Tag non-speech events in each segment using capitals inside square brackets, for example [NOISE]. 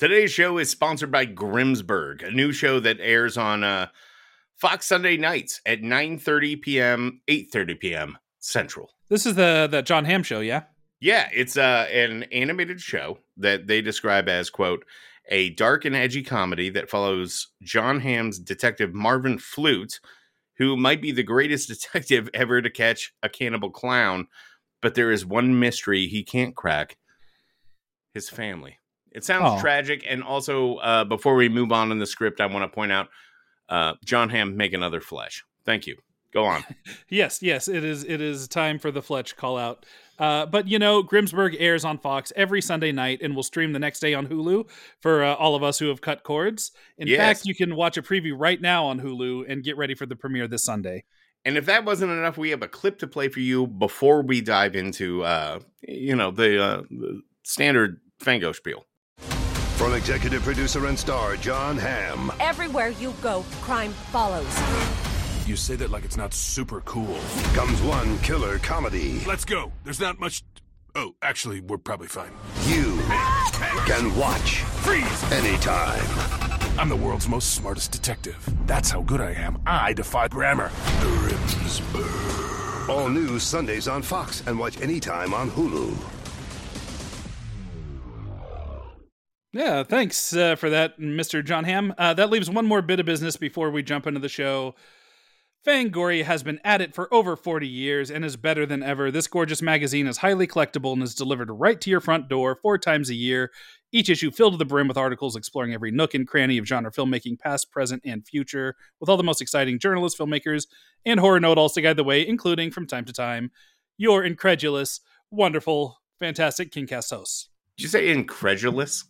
Today's show is sponsored by Grimsburg, a new show that airs on uh, Fox Sunday nights at 9:30 p.m., 8:30 p.m. Central. This is the the Jon Hamm show, yeah. Yeah, it's uh, an animated show that they describe as quote a dark and edgy comedy that follows Jon Hamm's detective Marvin Flute, who might be the greatest [LAUGHS] detective ever to catch a cannibal clown, but there is one mystery he can't crack: his family. It sounds Oh. tragic, and also uh, before we move on in the script, I want to point out uh, Jon Hamm make another Fletch. Thank you. Go on. [LAUGHS] Yes, yes, it is. It is time for the Fletch call out. Uh, but you know, Grimsburg airs on Fox every Sunday night and will stream the next day on Hulu for uh, all of us who have cut cords. In Yes. fact, you can watch a preview right now on Hulu and get ready for the premiere this Sunday. And if that wasn't enough, we have a clip to play for you before we dive into, uh, you know, the, uh, the standard Fango spiel. From executive producer and star Jon Hamm, Everywhere you go, crime follows. You say that like it's not super cool. comes one killer comedy Let's go. There's not much. Oh, actually, we're probably fine. you can watch Freeze! anytime. I'm the world's most smartest detective. That's how good I am. I defy grammar. Grimsburg. All news Sundays on Fox and watch anytime on Hulu. Yeah, thanks uh, for that, Mr. Jon Hamm. Uh, that leaves one more bit of business before we jump into the show. Fangoria has been at it for over 40 years and is better than ever. This gorgeous magazine is highly collectible and is delivered right to your front door four times a year. Each issue filled to the brim with articles exploring every nook and cranny of genre filmmaking, past, present, and future, with all the most exciting journalists, filmmakers, and horror know alls to guide the way, including, from time to time, your incredulous, wonderful, fantastic Kingcast hosts. Did you say incredulous?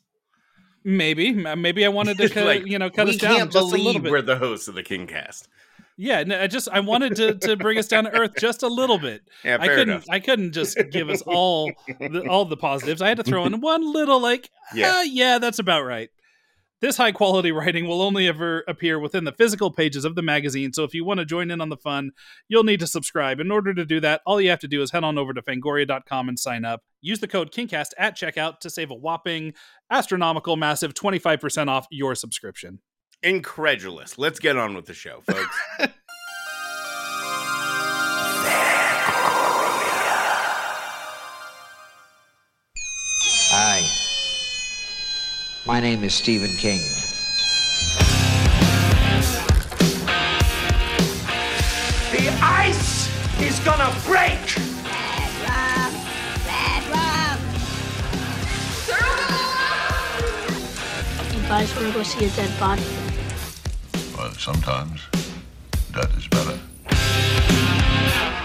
Maybe, uh, maybe I wanted to, [LAUGHS] cut, Like, you know, cut us down can't just a believe little bit. we're the hosts of the King Cast. Yeah, no, I just I wanted to to bring us down to earth just a little bit. [LAUGHS] Yeah, I couldn't enough. I couldn't just give us [LAUGHS] all the, all the positives. I had to throw in one little like Yeah. yeah, yeah, that's about right. This high quality [LAUGHS] writing will only ever appear within the physical pages of the magazine. So if you want to join in on the fun, you'll need to subscribe. In order to do that, all you have to do is head on over to fangoria.com and sign up. Use the code KingCast at checkout to save a whopping astronomical massive 25% off your subscription. Incredulous. Let's get on with the show, folks. [LAUGHS] My name is Stephen King. The ice is gonna break! You guys want to go see a dead body? But sometimes that is better.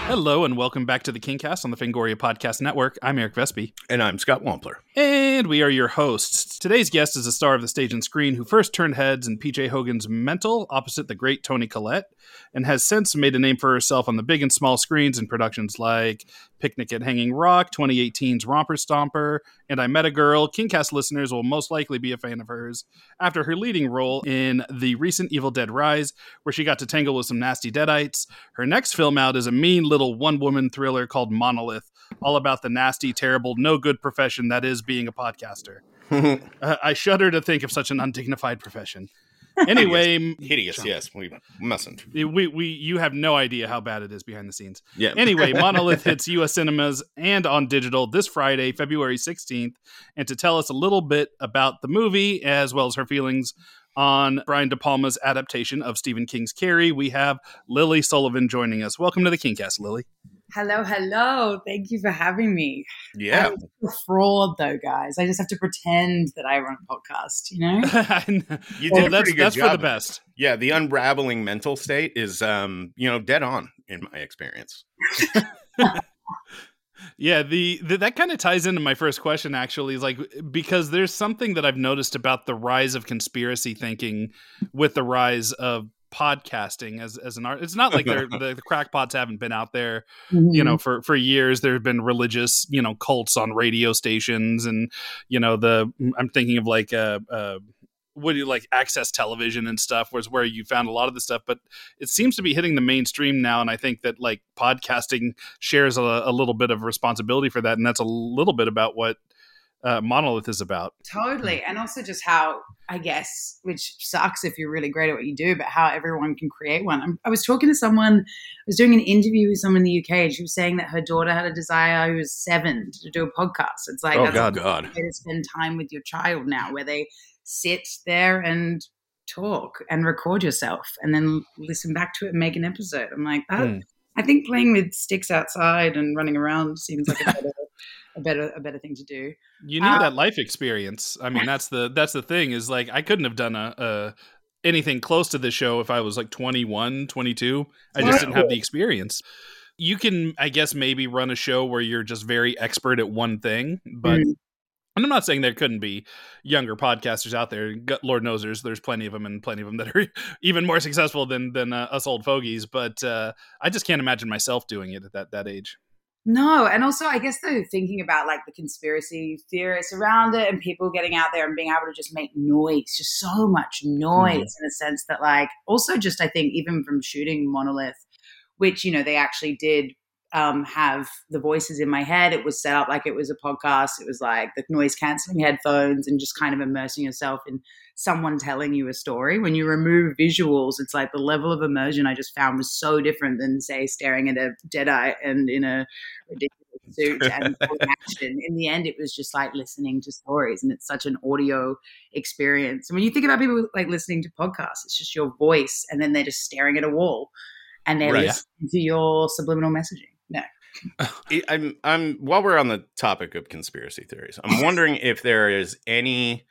Hello and welcome back to the Kingcast on the Fangoria Podcast Network. I'm Eric Vespi, and I'm Scott Wampler. and we are your hosts. Today's guest is a star of the stage and screen who first turned heads in PJ Hogan's Mental opposite the great Toni Collette, and has since made a name for herself on the big and small screens in productions like Picnic at Hanging Rock, 2018's Romper Stomper, and I Met a Girl. Kingcast listeners will most likely be a fan of hers after her leading role in the recent Evil Dead Rise, where she got to tangle with some nasty deadites. Her next film out is a mean little one woman thriller called Monolith, all about the nasty, terrible, no good profession that is being a podcaster. [LAUGHS] Uh, I shudder to think of such an undignified profession. [LAUGHS] Anyway, Hideous, yes. We mustn't. we, we you have no idea how bad it is behind the scenes. Yeah. [LAUGHS] Anyway, Monolith hits US cinemas and on digital this Friday, February 16th. And to tell us a little bit about the movie, as well as her feelings on Brian De Palma's adaptation of Stephen King's Carrie, we have Lily Sullivan joining us. Welcome to the Kingcast, Lily. Hello, hello. Thank you for having me. Yeah. I'm a fraud though, guys. I just have to pretend that I run a podcast, you know? [LAUGHS] You well, did a that's pretty good that's for the best. Yeah, the unraveling mental state is, um, you know, dead on in my experience. [LAUGHS] Yeah, the, the that kind of ties into my first question actually is like because there's something that I've noticed about the rise of conspiracy thinking with the rise of podcasting as as an art. It's not like they're, [LAUGHS] the, the crackpots haven't been out there, you know, for for years. There have been religious, you know, cults on radio stations, and you know the I'm thinking of like uh, uh what do you like access television and stuff was where you found a lot of the stuff but it seems to be hitting the mainstream now and i think that like podcasting shares a, a little bit of responsibility for that and that's a little bit about what uh, Monolith is about. Totally. And also just how, I guess, which sucks if you're really great at what you do, but how everyone can create one. I'm, I was talking to someone, I was doing an interview with someone in the UK, and she was saying that her daughter had a desire who was seven to do a podcast. It's like, Oh, God. a God. way to spend time with your child now, where they sit there and talk and record yourself and then listen back to it and make an episode. I'm like, that, Hmm. I think playing with sticks outside and running around seems like a better, [LAUGHS] a better, a better thing to do. You need Uh, that life experience. I mean, [LAUGHS] that's the that's the thing is like I couldn't have done a, a anything close to this show if I was like 21, 22. I just didn't have the experience. You can I guess maybe run a show where you're just very expert at one thing, but Mm. and I'm not saying there couldn't be younger podcasters out there. Lord knows there's there's plenty of them and plenty of them that are [LAUGHS] even more successful than than uh, us old fogies. But uh, I just can't imagine myself doing it at that that age. No, and also I guess though thinking about like the conspiracy theorists around it and people getting out there and being able to just make noise, just so much noise in a sense that like also just I think even from shooting Monolith, which you know they actually did um, have the voices in my head. It was set up like it was a podcast. It was like the noise canceling headphones and just kind of immersing yourself in someone telling you a story. When you remove visuals, it's like the level of immersion I just found was so different than say staring at a deadite and in a ridiculous suit [LAUGHS] and action. In the end, it was just like listening to stories, and it's such an audio experience. And when you think about people like listening to podcasts, it's just your voice, and then they're just staring at a wall, and they're Right. listening to your subliminal messaging. No, [LAUGHS] I'm I'm while we're on the topic of conspiracy theories, I'm wondering if there is any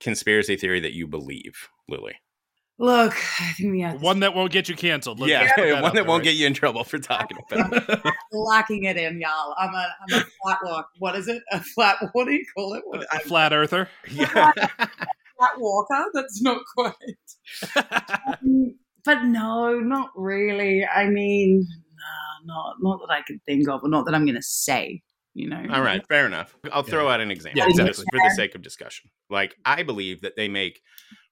conspiracy theory that you believe, Lily. look, I think we have One that won't get you canceled. Let's yeah, that [LAUGHS] one that there, won't right? get you in trouble for talking about. it. [LAUGHS] locking it in, y'all. I'm a I'm a flat walk. What is it? A flat? What do you call it? What, a flat earther. Yeah. [LAUGHS] flat walker. That's not quite. Mm, but no, not really. I mean, no, not not that I can think of, or not that I'm going to say. You know. All right, fair enough. I'll throw out an example Yeah, just exactly. for the sake of discussion. Like, I believe that they make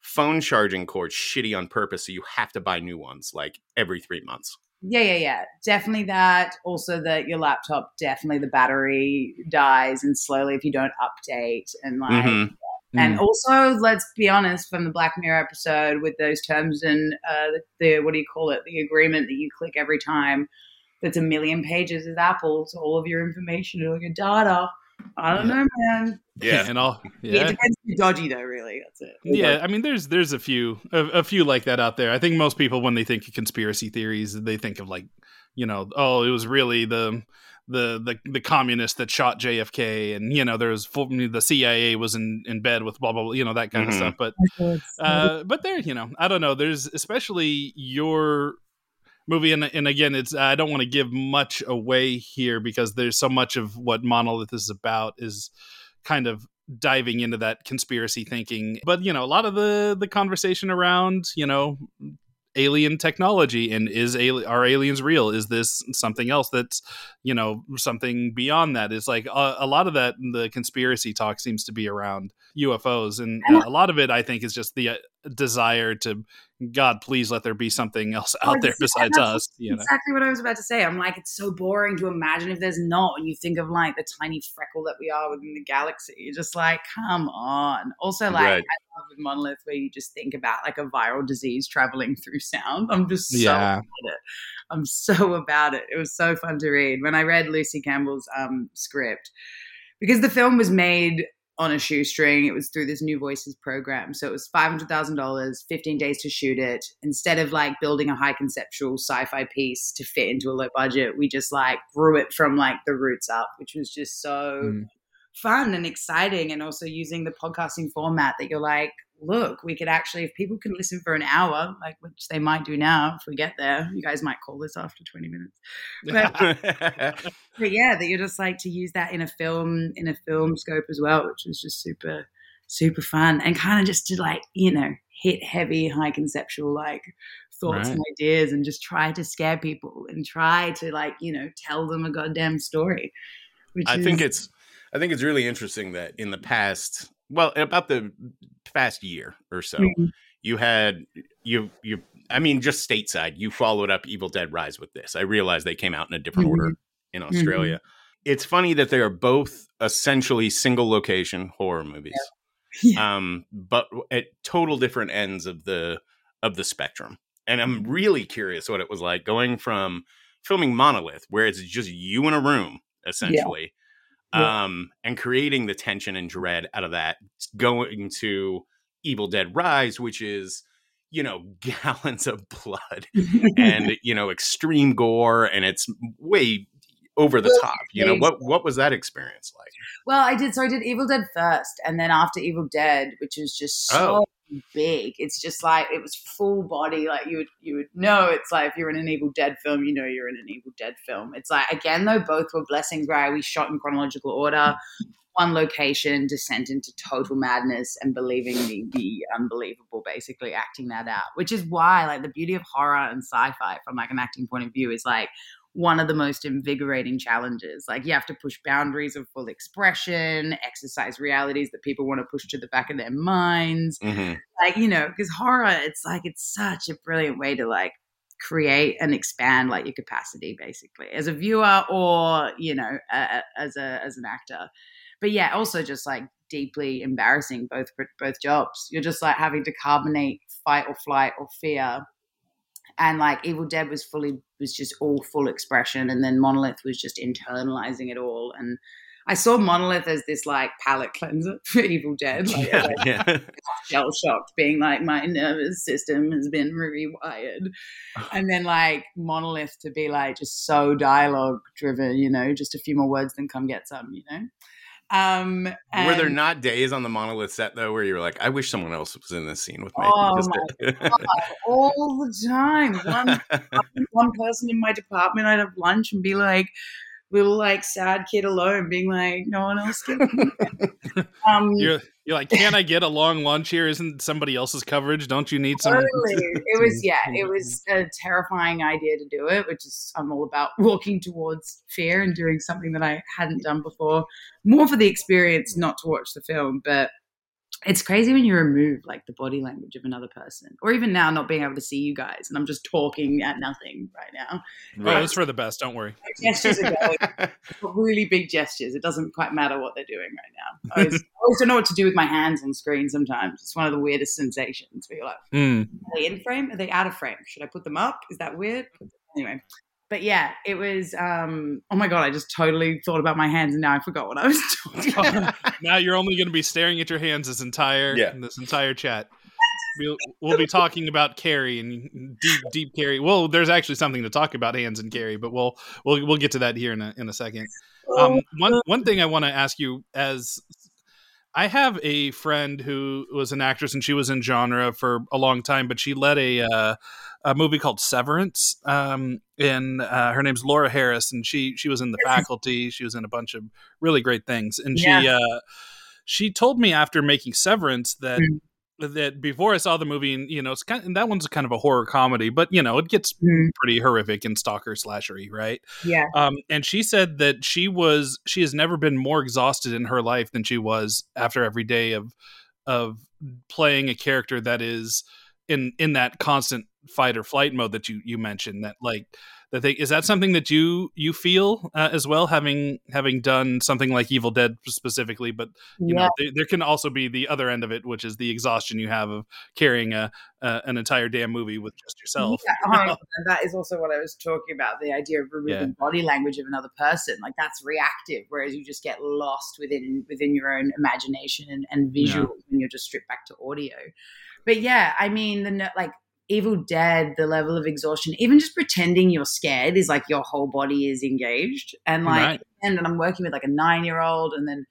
phone charging cords shitty on purpose, so you have to buy new ones like every three months. Yeah, yeah, yeah. Definitely that. Also, that your laptop definitely the battery dies, and slowly if you don't update, and like. Mhm. And also, let's be honest, from the Black Mirror episode with those terms and uh, the, the what do you call it? The agreement that you click every time. That's a million pages of Apple, so all of your information, all your data. I don't know, man. Yeah. [LAUGHS] and all. yeah. It Yeah, depends if you're dodgy, though. Really, that's it. yeah. I mean, there's there's a few a, a few like that out there. I think most people when they think of conspiracy theories, they think of like, you know, oh, it was really the the the the communist that shot JFK, and you know, there was full, the CIA was in in bed with blah blah, blah you know, that kind Mhm. of stuff. But uh, but there, you know, I don't know. There's especially your movie, and and again, it's I don't want to give much away here because there's so much of what Monolith is about is kind of diving into that conspiracy thinking. But you know, a lot of the the conversation around you know alien technology and is ali- are aliens real is this something else that's you know something beyond that is like a, a lot of that the conspiracy talk seems to be around ufos and uh, a lot of it i think is just the uh, desire to god please let there be something else out there besides us you know Exactly what I was about to say. I'm like, it's so boring to imagine if there's not. And you think of like the tiny freckle that we are within the galaxy. You're just like, come on. Also, like, Right. I love with Monolith where you just think about like a viral disease traveling through sound. I'm just so Yeah. about it. I'm so about it. It was so fun to read. When I read Lucy Campbell's um, script, because the film was made on a shoestring. It was through this New Voices program. So it was $500,000, 15 days to shoot it. Instead of like building a high conceptual sci fi piece to fit into a low budget, we just like grew it from like the roots up, which was just so Mm. fun and exciting. And also using the podcasting format that you're like, look, we could actually, if people can listen for an hour, like which they might do now if we get there, you guys might call this after 20 minutes. But [LAUGHS] but yeah, that you're just like to use that in a film in a film scope as well, which was just super super fun and kind of just to like you know hit heavy high conceptual like thoughts and ideas and just try to scare people and try to like you know tell them a goddamn story. Which I think it's I think it's really interesting that in the past, well, about the past year or so, Mhm. you had you you I mean just stateside, you followed up Evil Dead Rise with this. I realized they came out in a different Mhm. order in Australia. it's funny that they are both essentially single location horror movies. Yeah. [LAUGHS] Um, but at total different ends of the of the spectrum. And I'm really curious what it was like going from filming Monolith, where it's just you in a room, essentially, Yeah. Um, and creating the tension and dread out of that, going to Evil Dead Rise, which is, you know, [LAUGHS] gallons of blood and [LAUGHS] you know, extreme gore, and it's way over the top. You know, what what was that experience like? Well, I did. So I did Evil Dead first, and then after Evil Dead, which was just so Oh. Big. It's just like it was full body. Like you would you would know. It's like if you're in an Evil Dead film, you know you're in an Evil Dead film. It's like again though, both were blessings. Right, we shot in chronological order. One location, descent into total madness and believing the, the unbelievable, basically acting that out. Which is why, like, the beauty of horror and sci-fi from like an acting point of view is like one of the most invigorating challenges. Like you have to push boundaries of full expression, exercise realities that people want to push to the back of their minds. Mhm. Like, you know, because horror, it's like it's such a brilliant way to like create and expand like your capacity basically as a viewer or, you know, uh, as a as an actor. But yeah, also just like deeply embarrassing both both jobs. You're just like having to carbonate fight or flight or fear and like Evil Dead was fully was just all full expression, and then Monolith was just internalizing it all. And I saw Monolith as this like palate cleanser for Evil Dead, like, Yeah, yeah. [LAUGHS] shell shocked, being like my nervous system has been rewired, and then like Monolith to be like just so dialogue driven, you know, just a few more words than come get some, you know. Um, Were there not days on the monolith set though where you were like, I wish someone else was in this scene with me? Oh my God, all the time. One [LAUGHS] one person in my department, I'd have lunch and be like, little like sad kid alone, being like, no one else can. [LAUGHS] um, You're you're like, can I get a long lunch here? Isn't somebody else's coverage? Don't you need some? [LAUGHS] It was yeah, [LAUGHS] it was a terrifying idea to do it, which is I'm all about [LAUGHS] walking towards fear and doing something that I hadn't done before, more for the experience, not to watch the film. But it's crazy when you remove like the body language of another person, or even now not being able to see you guys, and I'm just talking at nothing right now. Oh, it's for the best. Don't worry. Gestures are going, [LAUGHS] really big gestures. It doesn't quite matter what they're doing right now. I always, I always don't know what to do with my hands on screen. Sometimes it's one of the weirdest sensations. Where you're like. Mm. Are they in frame? Are they out of frame? Should I put them up? Is that weird? Anyway, but yeah, it was. um Oh my god, I just totally thought about my hands, and now I forgot what I was [LAUGHS] talking about. [LAUGHS] now you're only going to be staring at your hands this entire Yeah. this entire chat. We'll, we'll be talking about Carrie and deep deep Carrie. Well, there's actually something to talk about hands and Carrie, but we'll we'll we'll get to that here in a in a second. Um, one one thing I want to ask you as I have a friend who was an actress and she was in genre for a long time, but she led a uh, a movie called Severance. Um, and uh, her name's Laura Harris, and she she was in the [LAUGHS] faculty. She was in a bunch of really great things, and she Yeah. uh, she told me after making Severance that. Mm. That before I saw the movie, and you know, it's kind and that one's kind of a horror comedy, but you know, it gets Mm, pretty horrific and stalker slashery, right? yeah, Um, and she said that she was she has never been more exhausted in her life than she was after every day of of playing a character that is in in that constant fight or flight mode that you you mentioned. That like that they is that something that you you feel uh, as well, having having done something like Evil Dead specifically, but you yeah. know there, there can also be the other end of it, which is the exhaustion you have of carrying a, a an entire damn movie with just yourself. Yeah, 100%. that is also what I was talking about the idea of [LAUGHS] removing body language of another person. Like that's reactive, whereas you just get lost within within your own imagination and, and visual when you're just stripped back to audio. But yeah, I mean, the like Evil Dead, the level of exhaustion, even just pretending you're scared is like your whole body is engaged. And like, Right. and, and I'm working with like a nine year old, and then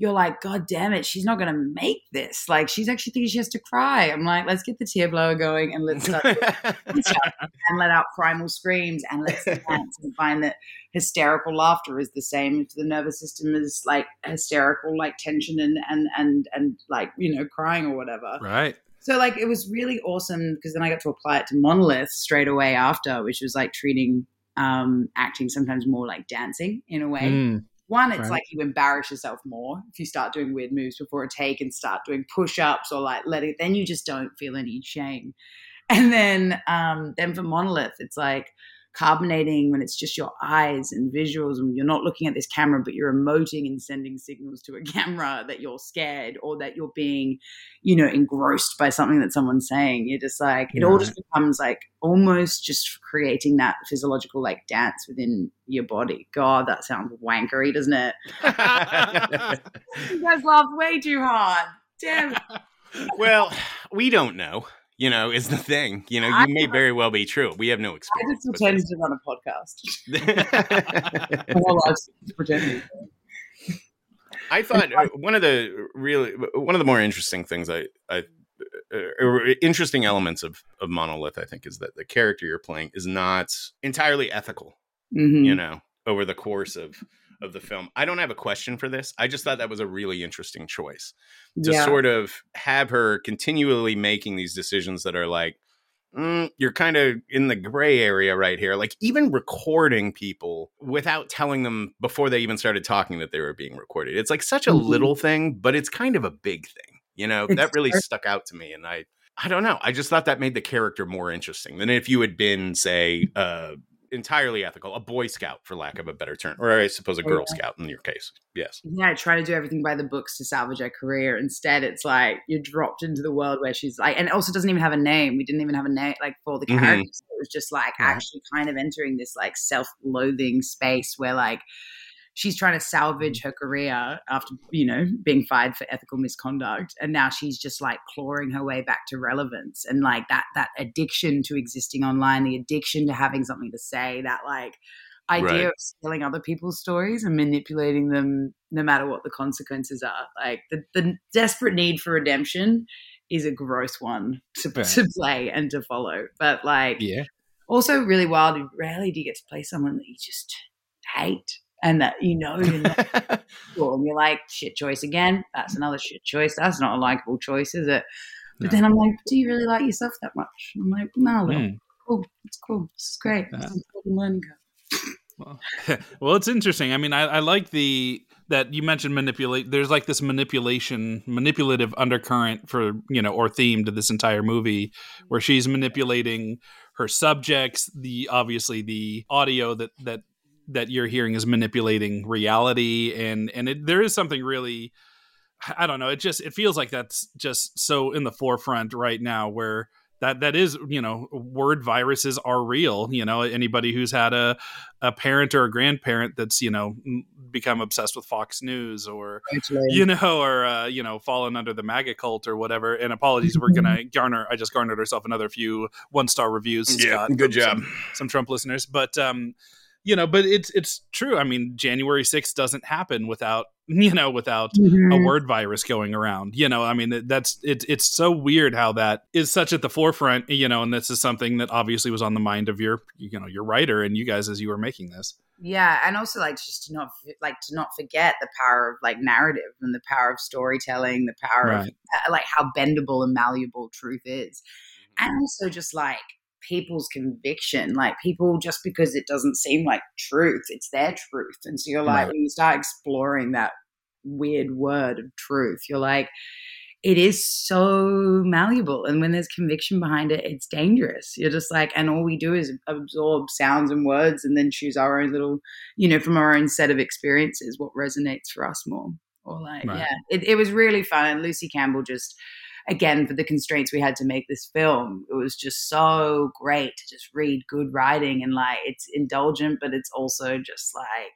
you're like, God damn it, she's not going to make this. Like, she's actually thinking she has to cry. I'm like, let's get the tear blower going and let's uh, [LAUGHS] start and let out primal screams and let's [LAUGHS] dance and find that hysterical laughter is the same if the nervous system is like hysterical, like tension and and and and like you know crying or whatever. Right. So like it was really awesome because then I got to apply it to Monolith straight away after, which was like treating um, acting sometimes more like dancing in a way. Mm. One, it's Right. like you embarrass yourself more if you start doing weird moves before a take and start doing push ups or like let it. Then you just don't feel any shame. And then, um, then for Monolith, it's like carbonating when it's just your eyes and visuals and you're not looking at this camera but you're emoting and sending signals to a [LAUGHS] camera that you're scared or that you're being you know engrossed by something that someone's saying. You're just like it all just becomes like almost just creating that physiological like dance within your body. God that sounds wankery doesn't it? [LAUGHS] [LAUGHS] You guys laughed way too hard. Damn. Well, we don't know. You know, is the thing. You know, you I may know. very well be true. We have no experience. I experience. just with pretended to run a podcast. [LAUGHS] [LAUGHS] this. My whole life's pretending. I thought uh, one of the really one of the more interesting things I, I uh, interesting elements of of Monolith, I think, is that the character you're playing is not entirely ethical. Mhm. You know, over the course of of the film. I don't have a question for this. I just thought that was a really interesting choice to Yeah. sort of have her continually making these decisions that are like, mm, you're kind of in the gray area right here. Like even recording people without telling them before they even started talking that they were being recorded. It's like such a Mhm. little thing, but it's kind of a big thing. You know, It's that really stuck out to me. And I, I don't know. I just thought that made the character more interesting than if you had been, say, uh, entirely ethical, a Boy Scout, for lack of a better term, or I suppose a Oh, Girl yeah. Scout in your case. Yes. yeah, I try to do everything by the books to salvage her career. Instead, it's like you're dropped into the world where she's like, and also doesn't even have a name. We didn't even have a name like for the Mhm. characters. It was just like Right. actually kind of entering this like self-loathing space where like she's trying to salvage her career after you know being fired for ethical misconduct, and now she's just like clawing her way back to relevance and like that that addiction to existing online, the addiction to having something to say, that like idea Right. of stealing other people's stories and manipulating them no matter what the consequences are. Like the, the desperate need for redemption is a gross one to, [LAUGHS] Right. to play and to follow. But like Yeah. also really wild, rarely do you get to play someone that you just hate and that you know you're not [LAUGHS] cool. And you're like, shit choice again. That's another shit choice. That's not a likable choice, is it? But No. then I'm like, do you really like yourself that much? I'm like, no, Mm. cool. It's cool. Is great. Yeah. Is learning curve. Well, [LAUGHS] well, it's interesting. I mean, I, I like the that you mentioned manipulate. There's like this manipulation, manipulative undercurrent for you know or theme to this entire movie, where she's manipulating her subjects. The obviously the audio that that that you're hearing is manipulating reality, and and it, there is something really. I don't know. It just it feels like that's just so in the forefront right now, where that that is you know word viruses are real you know anybody who's had a a parent or a grandparent that's you know become obsessed with fox news or you know or uh, you know fallen under the maga cult or whatever and apologies we're gonna garner i just garnered ourselves another few one star reviews Yeah, Scott, good job. some, some trump listeners but um you know but it's it's true i mean january 6th doesn't happen without [LAUGHS] you know without a Mhm. word virus going around. You know, I mean, that's it's it's so weird how that is such at the forefront. You know, and this is something that obviously was on the mind of your you know your writer and you guys as you were making this. Yeah, and also like just to not like to not forget the power of like narrative and the power of storytelling, the power of Right. uh, like how bendable and malleable truth is, and also just like people's conviction. Like people, just because it doesn't seem like truth, it's their truth, and so you're like Right. when you start exploring that weird word of truth, you're like. It is so malleable, and when there's conviction behind it, it's dangerous. You're just like, and all we do is absorb sounds and words, and then choose our own little you know, from our own set of experiences, what resonates for us more. Or like, Right. yeah, it, it was really fun. And Lucy Campbell just, again, for the constraints we had to make this film, it was just so great to just read good writing and like it's indulgent, but it's also just like,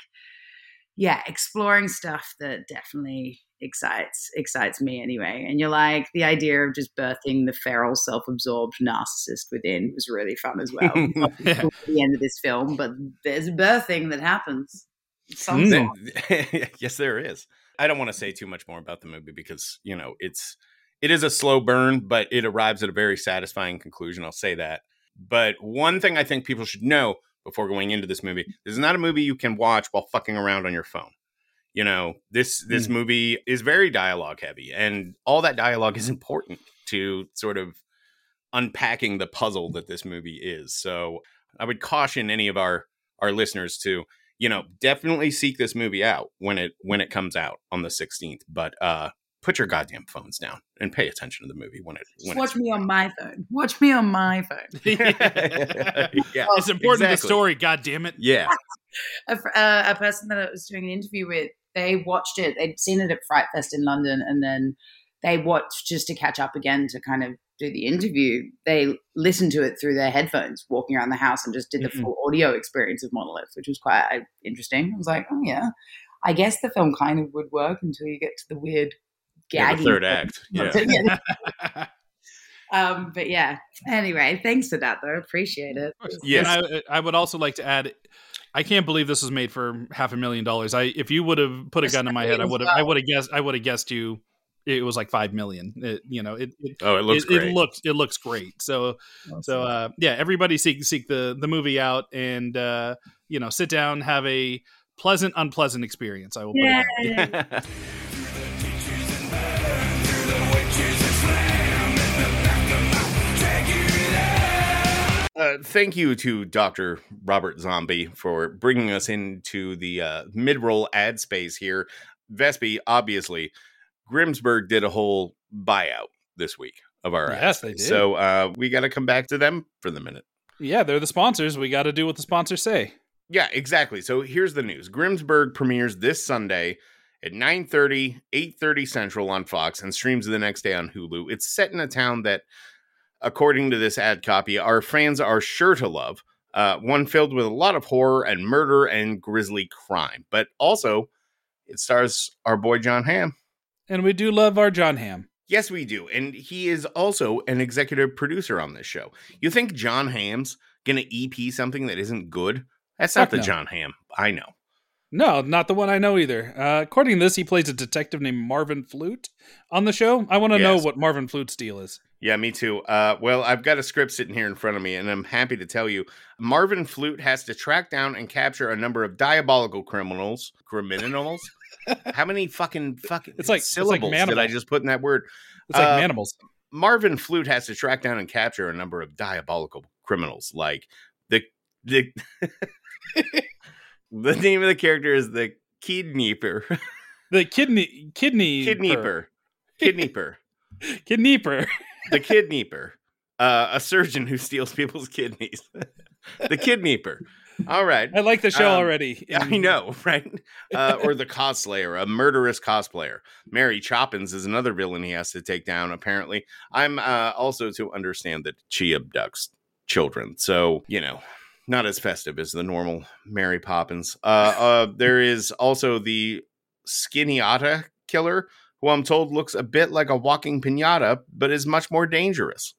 yeah, exploring stuff that definitely excites excites me anyway. And you're like the idea of just birthing the feral, self-absorbed narcissist within was really fun as well. [LAUGHS] Yeah. at the end of this film, but there's a birthing that happens. Some Mm. [LAUGHS] yes, there is. I don't want to say too much more about the movie because you know it's it is a slow burn, but it arrives at a very satisfying conclusion. I'll say that. But one thing I think people should know before going into this movie this is not a movie you can watch while fucking around on your phone. You know this this movie is very dialogue heavy, and all that dialogue is important to sort of unpacking the puzzle that this movie is. So I would caution any of our our listeners to you know definitely seek this movie out when it when it comes out on the 16th but uh put your goddamn phones down and pay attention to the movie when it when Watch me on my phone. Watch me on my phone. it's [LAUGHS] yeah, it's important to the story. God damn it! Yeah, [LAUGHS] a, uh, a person that I was doing an interview with, they watched it. They'd seen it at Fright Fest in London, and then they watched just to catch up again to kind of do the interview. They listened to it through their headphones, walking around the house, and just did the Mhm. full audio experience of Monolith, which was quite uh, interesting. I was like, oh yeah, I guess the film kind of would work until you get to the weird yeah, third act. Yeah, Yeah. [LAUGHS] [LAUGHS] um, but yeah. Anyway, thanks for that though. Appreciate it. Yes. And I, I would also like to add, I can't believe this was made for half a million dollars. I if you would have put a gun in my head, I would have I would have guessed I would have guessed you it was like five million. It, you know, it it, Oh, it looks it, great. it looks it looks great. So so uh, yeah, everybody seek seek the the movie out and uh, you know sit down, have a pleasant unpleasant experience. I will put [LAUGHS] Uh, thank you to Dr. Robert Zombie for bringing us into the uh, mid roll ad space here. Vespi, obviously, Grimsburg did a whole buyout this week of our Yes, they did. So uh, we got to come back to them for the minute. Yeah, they're the sponsors. We got to do what the sponsors say. Yeah, exactly. So here's the news. Grimsburg premieres this Sunday at 9:30, 8:30 Central on Fox and streams the next day on Hulu. It's set in a town that according to this ad copy our fans are sure to love. Uh, one filled with a lot of horror and murder and grisly crime. But also it stars our boy Jon Hamm. And we do love our Jon Hamm. Yes, we do. And he is also an executive producer on this show. You think Jon Hamm's going to EP something that isn't good? That's not the no. Jon Hamm I know. No, not the one I know either. Uh, according to this, he plays a detective named Marvin Flute on the show. I want to know what Marvin Flute's deal is. Yeah, me too. Uh, well, I've got a script sitting here in front of me, and I'm happy to tell you Marvin Flute has to track down and capture a number of diabolical criminals. Criminals? [LAUGHS] How many fucking fucking It's like- it's like syllables did I just put in that word? It's like Uh, Manimals. Marvin Flute has to track down and capture a number of diabolical criminals, like the the [LAUGHS] the name of the character is the Kidnapper. The kidney kidney Kidnapper. Kidnapper. [LAUGHS] kidnapper. the kidnapper, uh, a surgeon who steals people's kidneys. [LAUGHS] the kidnapper. All right. I like the show Um, already. [LAUGHS] I know, right? Uh, or the cosplayer, a murderous cosplayer. Mary Choppins is another villain he has to take down, apparently. I'm uh, also to understand that she abducts children. So, you know, not as festive as the normal Mary Poppins. Uh, uh, there is also the Skinny Otta killer, who I'm told looks a bit like a walking pinata, but is much more dangerous.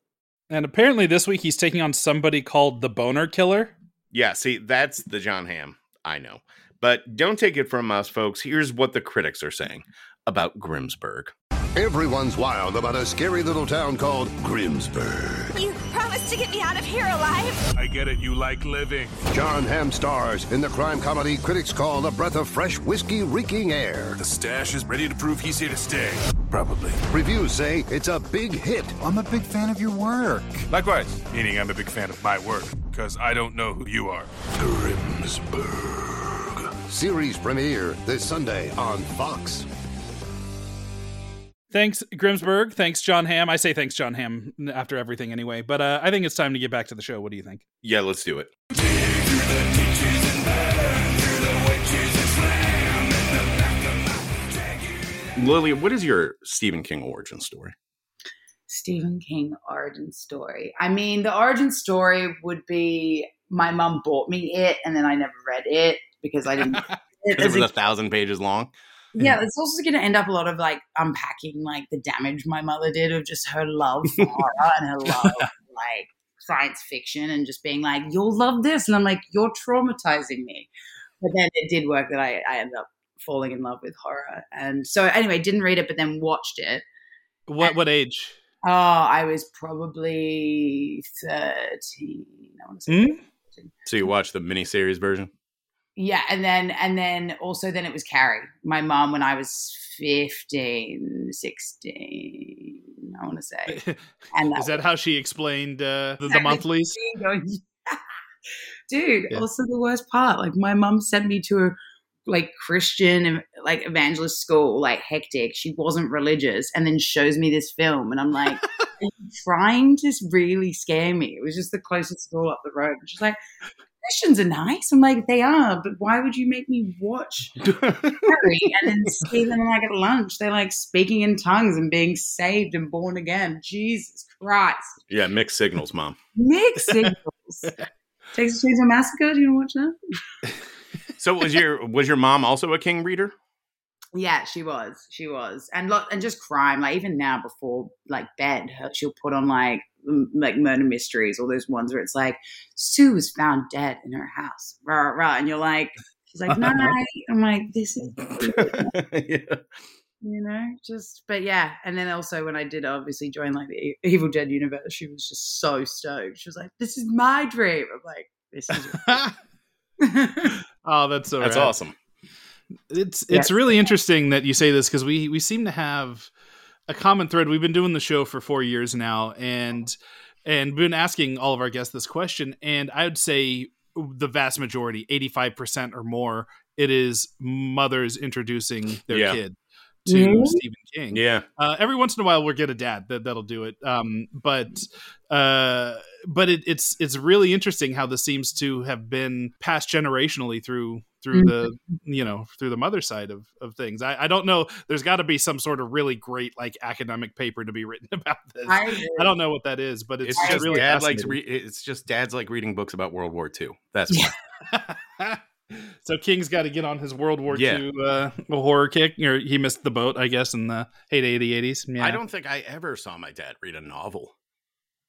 And apparently this week he's taking on somebody called the Boner Killer. Yeah, see, that's the Jon Hamm. I know. But don't take it from us, folks. Here's what the critics are saying about Grimsburg. Everyone's wild about a scary little town called Grimsburg. You promised to get me out of here alive. I get it, you like living. Jon Hamm stars in the crime comedy critics call a breath of fresh whiskey reeking air. The stash is ready to prove he's here to stay. Probably. Reviews say it's a big hit. I'm a big fan of your work. Likewise, meaning I'm a big fan of my work, because I don't know who you are. Grimsburg. Series premiere this Sunday on Fox. Thanks, Grimsburg. Thanks, Jon Hamm. I say thanks, Jon Hamm, after everything anyway. But uh, I think it's time to get back to the show. What do you think? Yeah, let's do it. Lily, what is your Stephen King origin story? Stephen King origin story. I mean, the origin story would be my mom bought me it, and then I never read it because I didn't. [LAUGHS] It was a thousand pages long. Yeah, it's also going to end up a lot of like unpacking like the damage my mother did of just her love for horror and her love [LAUGHS] like science fiction and just being like, "You'll love this," and I'm like, "You're traumatizing me." But then it did work that I, I ended up falling in love with horror, and so anyway, didn't read it, but then watched it. What what age? Oh, I was probably 13. I want to say. Hmm? So you watched the miniseries version? Yeah, and then and then also then it was Carrie. My mom when I was 15, 16, I want to say. [LAUGHS] And Is that how she explained uh, the, the monthlies? [LAUGHS] [LAUGHS] Dude, Yeah. also the worst part, like my mom sent me to a like Christian like evangelist school, like hectic. She wasn't religious, and then shows me this film, and I'm like, trying to really scare me? It was just the closest school up the road. She's like, Christians are nice. I'm like, they are, but why would you make me watch [LAUGHS] Harry and then see them like at lunch? They're like speaking in tongues and being saved and born again. Jesus Christ. Yeah, mixed signals, mom. Mixed signals. [LAUGHS] Texas Chainsaw Massacre. Do you want to watch that? So was your was your mom also a King reader? Yeah, she was. She was, and and just crime. Like even now, before like bed, her, she'll put on like like murder mysteries, all those ones where it's like Sue was found dead in her house, rah rah, and you're like, she's like, [LAUGHS] uh-huh. night. I'm like, this is, [LAUGHS] yeah. you know, just, but yeah. And then also when I did obviously join like the Evil Dead universe, she was just so stoked. She was like, this is my dream. I'm like, this is. [LAUGHS] oh, that's so That's rad. awesome. It's Yeah. it's really interesting that you say this because we we seem to have a common thread. We've been doing the show for four years now, and and been asking all of our guests this question. And I would say the vast majority, eighty five percent or more, it is mothers introducing their Yeah. kid to Mhm. Stephen King. Yeah. Uh, every once in a while, we'll get a dad that that'll do it. Um, but uh, but it, it's it's really interesting how this seems to have been passed generationally through through the you know through the mother side of of things. I, I don't know. There's got to be some sort of really great like academic paper to be written [LAUGHS] about this. I I, don't know what that is, but it's, It's just just really dad likes re- it's just dads like reading books about World War II. That's why. [LAUGHS] so King's got to get on his World War Yeah. II uh, horror kick, or he missed the boat, I guess, in the heyday of the eighties. Yeah. I don't think I ever saw my dad read a novel.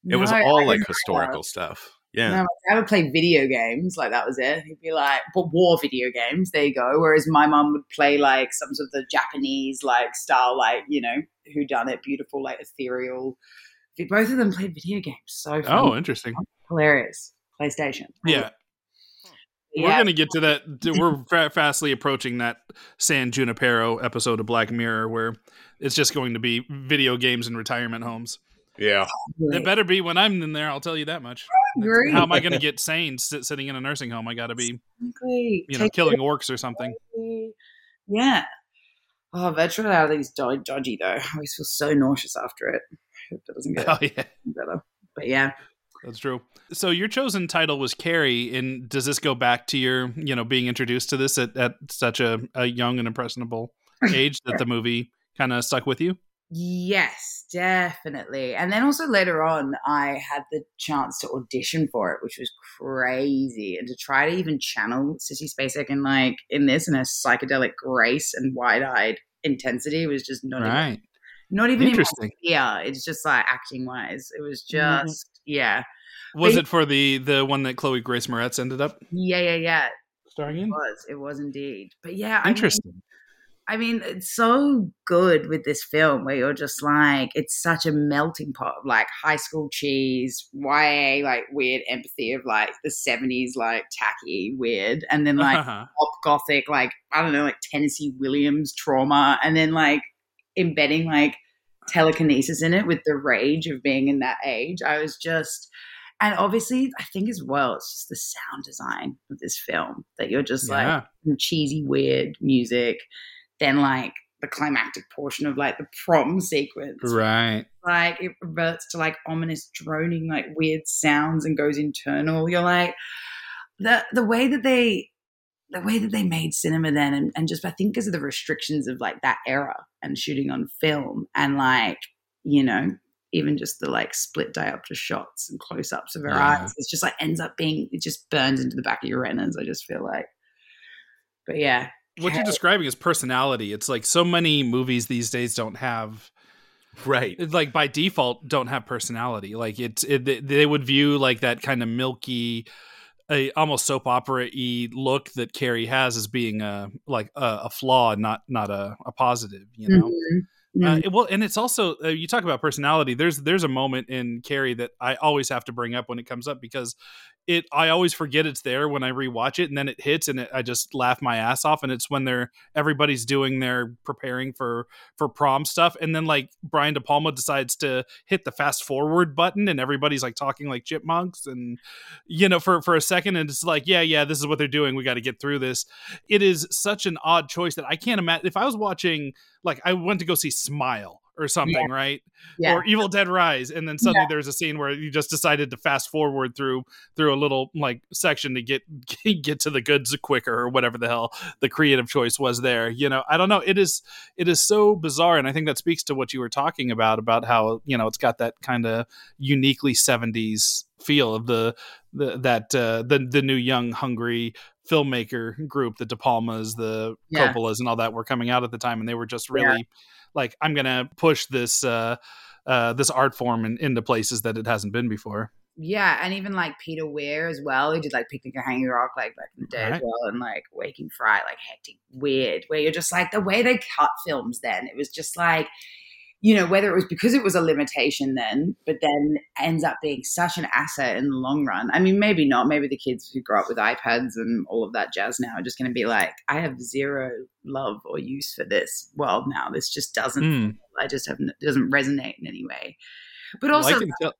It was No, I all didn't like know historical that. stuff. Yeah. my dad would play video games, like that was it. He'd be like, but war video games, there you go. Whereas my mom would play like some sort of the Japanese like style, like, you know, who done it, beautiful, like ethereal. Both of them played video games. So fun. Oh, interesting. hilarious. PlayStation. Yeah. We're Yeah. going to get to that. We're fa- fastly approaching that San Junipero episode of Black Mirror where it's just going to be video games and retirement homes. Yeah. It better be when I'm in there, I'll tell you that much. Agree. How am I going to get sane sit, sitting in a nursing home? I got to be, Exactly. you know, Take killing orcs or something. away. Yeah. Oh, virtual reality's do- dodgy though. I always feel so nauseous after it. Hope that doesn't get [LAUGHS] Oh, yeah. better. But yeah. That's true. So your chosen title was Carrie, and does this go back to your, you know, being introduced to this at, at such a, a young and impressionable [LAUGHS] age that the movie kind of stuck with you? Yes, definitely. And then also later on, I had the chance to audition for it, which was crazy. And to try to even channel Sissy Spacek in like in this in a psychedelic grace and wide-eyed intensity was just not even not even Interesting. Yeah, it's just like acting wise, it was mm-hmm. just yeah, Was But- it for the the one that Chloe Grace Moretz ended up yeah, yeah, yeah. starring in? It was. It was indeed. But yeah, I mean, Interesting. I mean, it's so good with this film where you're just like, it's such a melting pot of like high school cheese, YA, like weird empathy of like the 70s, like tacky, weird, and then like Uh-huh. [LAUGHS] pop gothic, like, I don't know, like Tennessee Williams trauma, and then like embedding like telekinesis in it with the rage of being in that age. I was just. And obviously, I think as well, it's just the sound design of this film that you're just like Yeah. some cheesy, weird music, then like the climactic portion of like the prom sequence. Right. Like it reverts to like ominous droning, like weird sounds and goes internal. You're like the the way that they the way that they made cinema then and, and just I think because of the restrictions of like that era and shooting on film and like, you know, even just the like split diopter shots and close ups of her Yeah. eyes. It's just like ends up being it just burns into the back of your retinas, I just feel like. But yeah. What you're describing is personality. It's like so many movies these days don't have Right. like by default don't have personality. Like it's it, they- would view like that kind of milky a almost soap opera y look that Carrie has as being a like a, a flaw not not a, a positive, you know. Mhm. Uh, Mhm. it- well, and it's also uh, you talk about personality. There's there's a moment in Carrie that I always have to bring up when it comes up because it I always forget it's there when I rewatch it, and then it hits, and it, I just laugh my ass off. And it's when they're everybody's doing their preparing for for prom stuff, and then like Brian De Palma decides to hit the fast forward button, and everybody's like talking like chipmunks, and you know for for a second, and it's like yeah yeah this is what they're doing. We got to get through this. It is such an odd choice that I can't imagine if I was watching like I went to go see Smile or something, Yeah. right? Yeah. Or Evil Dead Rise, and then suddenly Yeah. there's a scene where you just decided to fast forward through through a little like section to [LAUGHS] get get to the goods quicker or whatever the hell the creative choice was there. You know, I don't know. It is it is so bizarre, and I think that speaks to what you were talking about about how you know it's got that kind of uniquely 70s feel of the the that uh, the the new young hungry filmmaker group, the De Palmas, the Yeah. Coppolas, and all that were coming out at the time, and they were just really like, I'm gonna push this uh, uh, this art form in, into places that it hasn't been before. Yeah, and even like Peter Weir as well, who did like Picnic at Hanging Rock like back in the day as well, and like Wake in Fright, like hectic, weird, where you're just like the way they cut films then, it was just like, you know, whether it was because it was a limitation then, but then ends up being such an asset in the long run. I mean, maybe not. Maybe the kids who grow up with iPads and all of that jazz now are just going to be like, I have zero love or use for this world now. This just doesn't. Mm. I just have it doesn't resonate in any way. But also, can tell-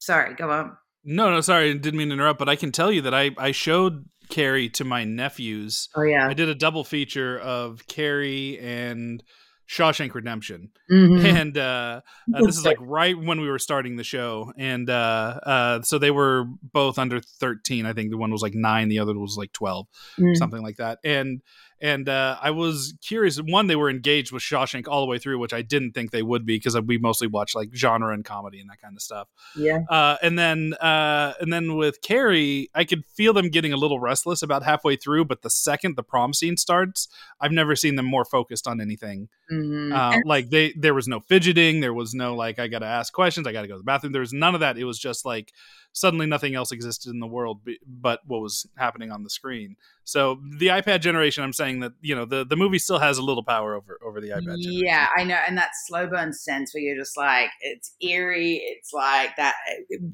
sorry, go on. no, no, sorry, didn't mean to interrupt, but I can tell you that I I showed Carrie to my nephews. Oh yeah. I did a double feature of Carrie and Shawshank Redemption. Mhm. And uh, uh, this is like right when we were starting the show. And uh, uh, so they were both under 13. I think the one was like nine, the other was like 12, Mm. something like that. And and uh, I was curious. One, they were engaged with Shawshank all the way through, which I didn't think they would be because we mostly watch like genre and comedy and that kind of stuff. Yeah. Uh, and then uh, and then with Carrie, I could feel them getting a little restless about halfway through. But the second the prom scene starts, I've never seen them more focused on anything. Mhm. Uh, like they, there was no fidgeting, there was no like I got to ask questions, I got to go to the bathroom. There was none of that. It was just like suddenly nothing else existed in the world but what was happening on the screen. So the iPad generation, I'm saying that you know the the movie still has a little power over over the iPad. generation. Yeah, I know, and that slow burn sense where you're just like, it's eerie. It's like that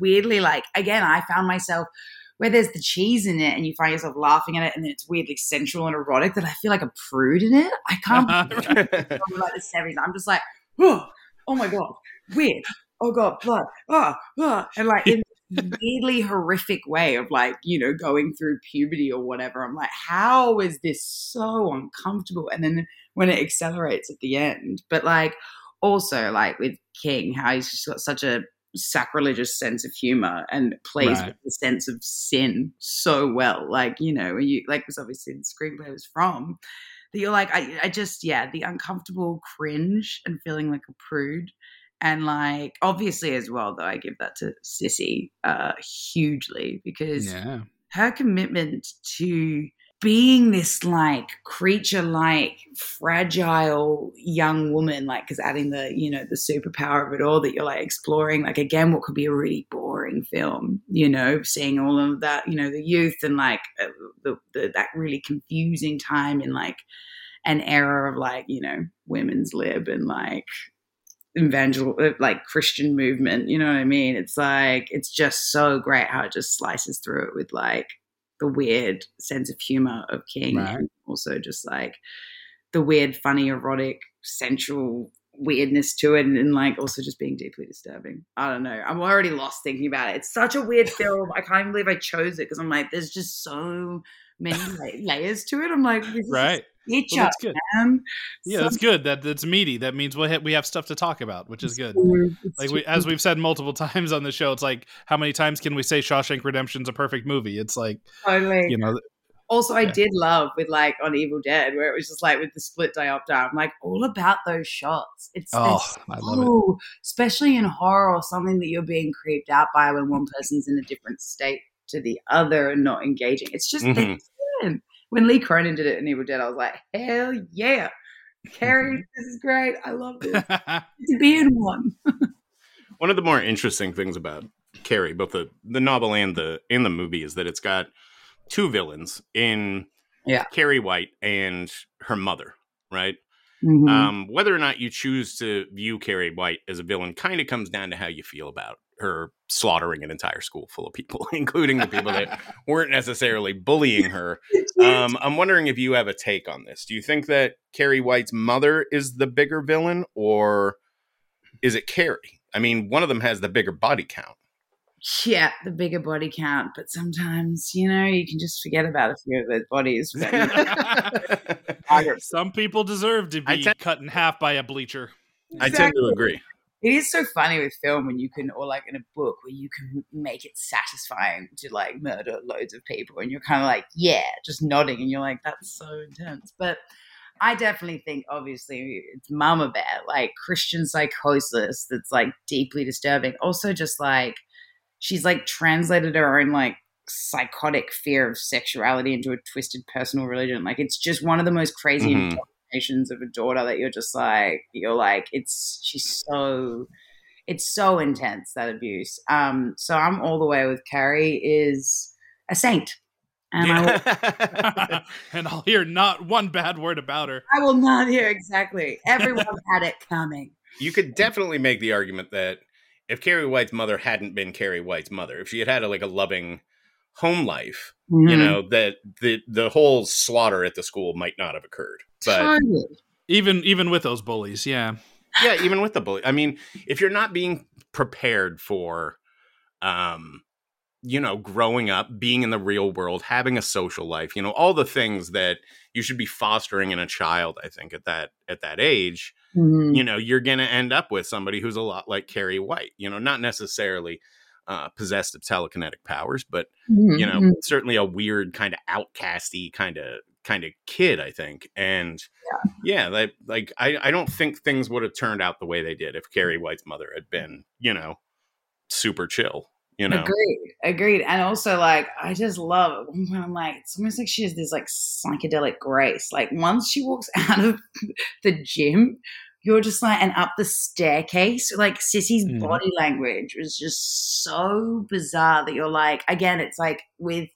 weirdly, like again, I found myself where there's the cheese in it, and you find yourself laughing at it, and then it's weirdly sensual and erotic. That I feel like a prude in it. I can't [LAUGHS] from, like the seventies. I'm just like, oh, oh my god, weird. Oh god, blood. Oh, oh. and like in [LAUGHS] Mm-hmm. weirdly horrific way of like you know going through puberty or whatever. I'm like, how is this so uncomfortable? And then when it accelerates at the end, but like also like with King, how he's just got such a sacrilegious sense of humor and plays Right. with the sense of sin so well. Like you know, you like was obviously the screenplay was from that you're like, I, I just yeah, the uncomfortable cringe and feeling like a prude. And like obviously as well though, I give that to Sissy uh hugely because yeah. her commitment to being this like creature like fragile young woman like because adding the you know the superpower of it all that you're like exploring like again what could be a really boring film you know seeing all of that you know the youth and like uh, the, the that really confusing time in like an era of like you know women's lib and like evangel uh, like christian movement you know what i mean? It's like it's just so great how it just slices through it with like the weird sense of humor of king Right. and also just like the weird funny erotic sensual weirdness to it and, and like also just being deeply disturbing. I don't know. I'm already lost thinking about it. It's such a weird [LAUGHS] film. I can't even believe i chose it because i'm like there's just so many la- layers to it. I'm like this is Right. Each Well, that's good. man. Yeah, that's good. That that's meaty. That means we have, we have stuff to talk about, which is good. It's Like we, as we've said multiple [LAUGHS] times on the show, it's like how many times can we say Shawshank Redemption's a perfect movie? It's like Totally. you know, Also, I Yeah. did love with like on Evil Dead, where it was just like with the split diopter. I'm like all about those shots. It's Oh, I love it. especially in horror or something that you're being creeped out by when one person's in a different state to the other and not engaging. It's just Mhm. When Lee Cronin did it in Evil Dead, I was like, hell yeah, Carrie, this is great. I love this. to be in one. [LAUGHS] One of the more interesting things about Carrie, both the the novel and the and the movie, is that it's got two villains in Yeah. Carrie White and her mother, right? Mhm. Um, whether or not you choose to view Carrie White as a villain kind of comes down to how you feel about her slaughtering an entire school full of people, [LAUGHS] including the people that weren't necessarily bullying her. [LAUGHS] Um, I'm wondering if you have a take on this. Do you think that Carrie White's mother is the bigger villain, or is it Carrie? I mean, one of them has the bigger body count. yeah, the bigger body count, but sometimes you know you can just forget about a few of those bodies. [LAUGHS] Some people deserve to be cut in half by a bleacher. I tend to agree. It is so funny with film when you can, or like in a book where you can make it satisfying to like murder loads of people, and you're kind of like, yeah, just nodding, and you're like, that's so intense. But I definitely think, obviously, it's Mama Bear, like Christian psychosis that's like deeply disturbing. Also, just like she's like translated her own like psychotic fear of sexuality into a twisted personal religion. Like it's just one of the most crazy Mhm. Interpretations of a daughter that you're just like you're like it's she's so it's so intense that abuse. Um, so I'm all the way with Carrie is a saint, and I will, [LAUGHS] and I'll hear not one bad word about her. I will not hear exactly. Everyone [LAUGHS] had it coming. You could definitely make the argument that if Carrie White's mother hadn't been Carrie White's mother, if she had had a, like a loving home life, you Mhm. know, that the the whole slaughter at the school might not have occurred. But Totally. Even even with those bullies, yeah. yeah, even with the bully, I mean, if you're not being prepared for, um, you know, growing up, being in the real world, having a social life, you know, all the things that you should be fostering in a child, I think at that at that age, Mhm. you know, you're going to end up with somebody who's a lot like Carrie White, you know, not necessarily uh, possessed of telekinetic powers, but Mhm, you know, mhm. certainly a weird kind of outcasty kind of kind of kid, I think. And yeah, like like I, I don't think things would have turned out the way they did if Carrie White's mother had been, you know, super chill. You know, Agreed. Agreed. And also, like, I just love one point, I'm like, it's almost like she has this like psychedelic grace. Like, once she walks [LAUGHS] out of the gym, you're just like, and up the staircase, like, Sissy's Mhm. body language was just so bizarre that you're like, again, it's like with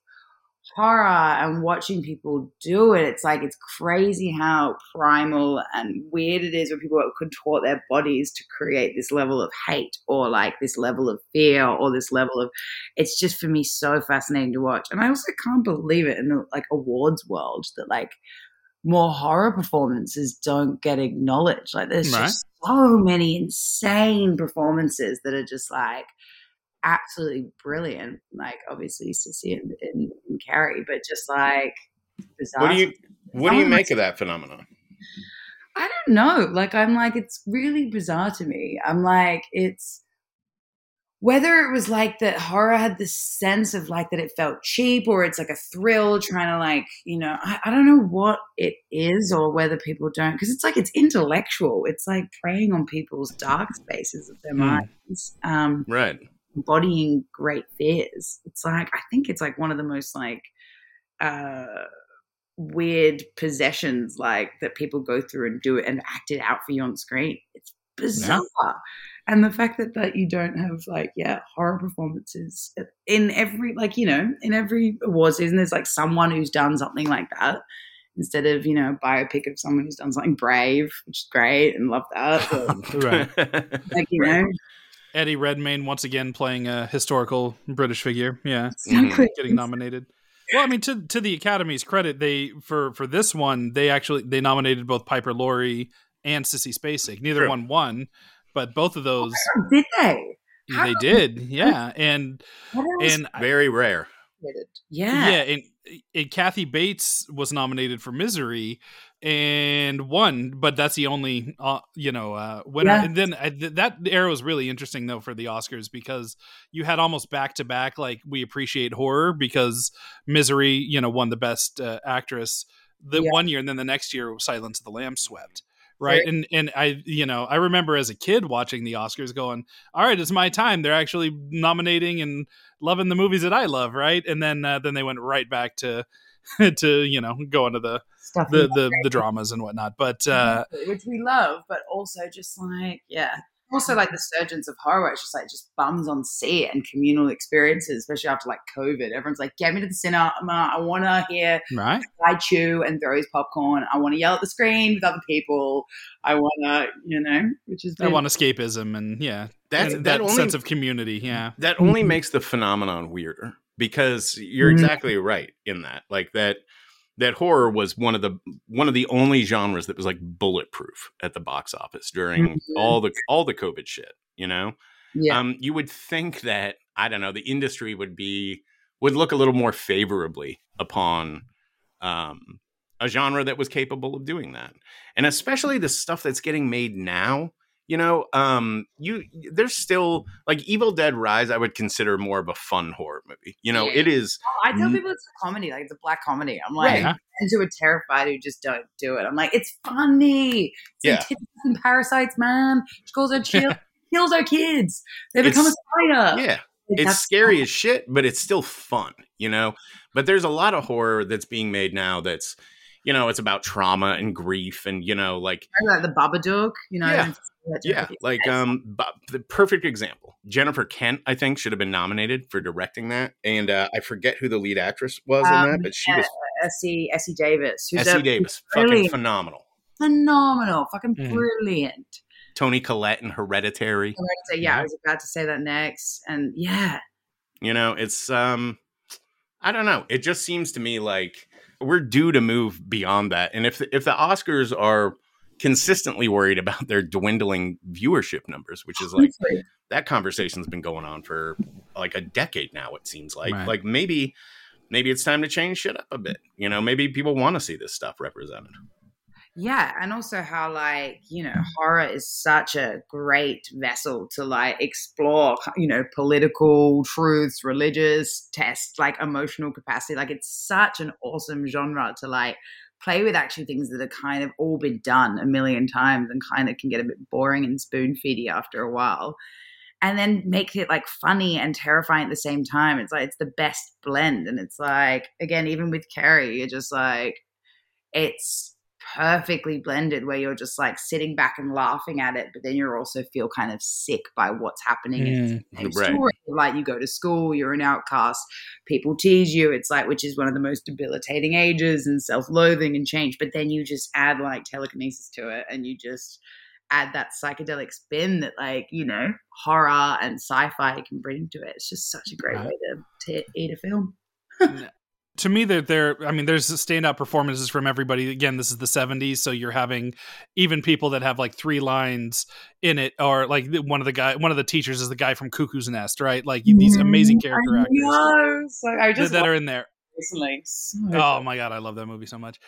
horror and watching people do it, it's like it's crazy how primal and weird it is when people contort their bodies to create this level of hate or like this level of fear or this level of. It's just for me so fascinating to watch, and I also can't believe it in the like awards world that like more horror performances don't get acknowledged. Like there's Right. just so many insane performances that are just like absolutely brilliant. Like obviously Sissy and, and, and Carrie, but just like bizarre. what do you what do you make of that phenomenon? I don't know. Like I'm like it's really bizarre to me. I'm like it's whether it was like that horror had this sense of like that it felt cheap or it's like a thrill trying to like you know I, I don't know what it is or whether people don't because it's like it's intellectual. It's like preying on people's dark spaces of their Hmm. minds um Right. embodying great fears. It's like i think it's like one of the most like uh weird possessions like that people go through and do it and act it out for you on screen. It's bizarre and the fact that that you don't have like yeah horror performances in every like you know in every award season there's like someone who's done something like that instead of you know biopic of someone who's done something brave which is great and love that but, [LAUGHS] Right. [LAUGHS] like you know Eddie Redmayne once again playing a historical British figure. Yeah, Exactly. Mm-hmm. getting nominated. Well, I mean, to to the Academy's credit, they for for this one they actually they nominated both Piper Laurie and Sissy Spacek. Neither True. one won, but both of those did they they did. Yeah, and and very rare. yeah yeah, and, and Kathy Bates was nominated for Misery and won, but that's the only uh, you know uh, winner. Yeah. And then uh, th- that era was really interesting though for the Oscars because you had almost back to back like we appreciate horror because Misery you know won the best uh, actress the Yeah. one year, and then the next year Silence of the Lambs swept. Right. Right. And and I you know, I remember as a kid watching the Oscars going, All right, it's my time. They're actually nominating and loving the movies that I love, right? And then uh, then they went right back to [LAUGHS] to, you know, go into the Stuff the, the the dramas and whatnot. But uh which we love, but also just like, yeah, also like the surgeons of horror. It's just like just bums on seat and communal experiences, especially after like COVID. Everyone's like, "Get me to the cinema. I want to hear right. I chew and throw his popcorn. I want to yell at the screen with other people. I want to, you know, which is I want escapism and yeah, That's- and that that only- sense of community. Yeah, that only makes the phenomenon weirder because you're Mhm. exactly right in that like that that horror was one of the one of the only genres that was like bulletproof at the box office during Mhm. all the all the covid shit you know Yeah. um you would think that i don't know the industry would be would look a little more favorably upon um a genre that was capable of doing that and especially the stuff that's getting made now you know um you there's still like evil dead rise i would consider more of a fun horror movie you know Yeah. it is I tell people it's a comedy, like it's a black comedy. I'm like, friends who are terrified who just don't do it. I'm like, it's funny. It's Yeah. like and parasites, man. She calls her chill, [LAUGHS] kills our kids. They become It's- a spider. yeah Like, it's scary as shit but it's still fun you know but there's a lot of horror that's being made now that's you know it's about trauma and grief and you know like Like the Babadook, you know. Yeah. yeah [LAUGHS] like um bu- the perfect example jennifer kent i think should have been nominated for directing that and uh, i forget who the lead actress was in Um, that but she was uh, Essie Essie Davis, who's essie a davis fucking phenomenal phenomenal, fucking Mhm. brilliant. toni collette in hereditary So yeah, I was about to say that next, and yeah, You know, it's um I don't know. It just seems to me like we're due to move beyond that. And if if the Oscars are consistently worried about their dwindling viewership numbers, which is like that conversation's been going on for like a decade now it seems like. Right. Like maybe maybe it's time to change shit up a bit. You know, maybe people want to see this stuff represented. Yeah, and also how like you know mm. horror is such a great vessel to like explore you know political truths, religious tests, like emotional capacity. Like it's such an awesome genre to like play with actually things that are kind of all been done a million times and kind of can get a bit boring and spoon feedy after a while. And then make it like funny and terrifying at the same time. It's like it's the best blend. And it's like, again, even with Carrie, you're just like, it's perfectly blended where you're just like sitting back and laughing at it, but then you also feel kind of sick by what's happening in Mm, the right. story. Like you go to school, you're an outcast, people tease you. It's like, which is one of the most debilitating ages and self loathing and change. But then you just add like telekinesis to it and you just add that psychedelic spin that like, you know, horror and sci fi can bring to it. It's just such a great Right. way to, to eat a film. [LAUGHS] to me that there i mean there's standout performances from everybody. Again this is the 70s so you're having even people that have like three lines in it or like one of the guy one of the teachers is the guy from cuckoo's nest right? Like these amazing character I actors. know. So I that, just that watched are in there. Recently. So oh my god i love that movie so much.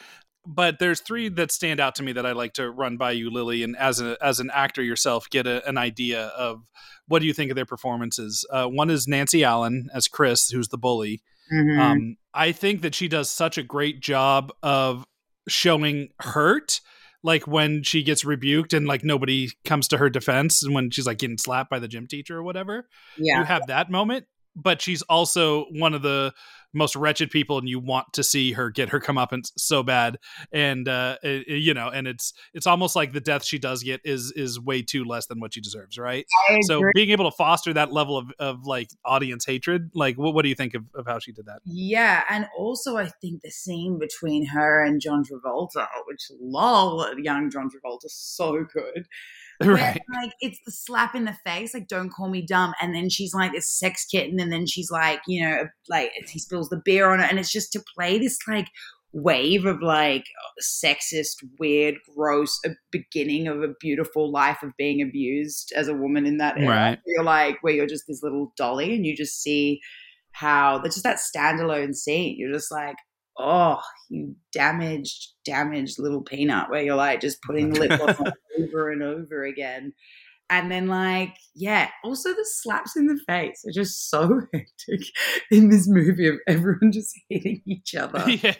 But there's three that stand out to me that i like to run by you lily and as a as an actor yourself get a, an idea of what do you think of their performances? Uh, one is nancy allen as chris who's the bully Mhm. um, I think that she does such a great job of showing hurt, like when she gets rebuked and like nobody comes to her defense, and when she's like getting slapped by the gym teacher or whatever. yeah. You have that moment, but she's also one of the most wretched people, and you want to see her get her comeuppance so bad. And uh, it- it- you know, and it's it's almost like the death she does get is is way too less than what she deserves, right? So being able to foster that level of, of like audience hatred, like what, what do you think of, of how she did that? Yeah, and also I think the scene between her and John Travolta, which lol, young John Travolta, so good. [LAUGHS] Where, like it's the slap in the face, like "Don't call me dumb," and then she's like this sex kitten, and then she's like, you know, like he spills the beer on her, and it's just to play this like wave of like sexist, weird, gross a beginning of a beautiful life of being abused as a woman in that era. Right. You're like where you're just this little dolly, and you just see how that's just that standalone scene. You're just like, oh, you damaged, damaged little peanut, where you're like just putting the lip [LAUGHS] gloss on over and over again. And then, like, yeah, also the slaps in the face are just so [LAUGHS] hectic in this movie of everyone just hitting each other. [LAUGHS] yeah.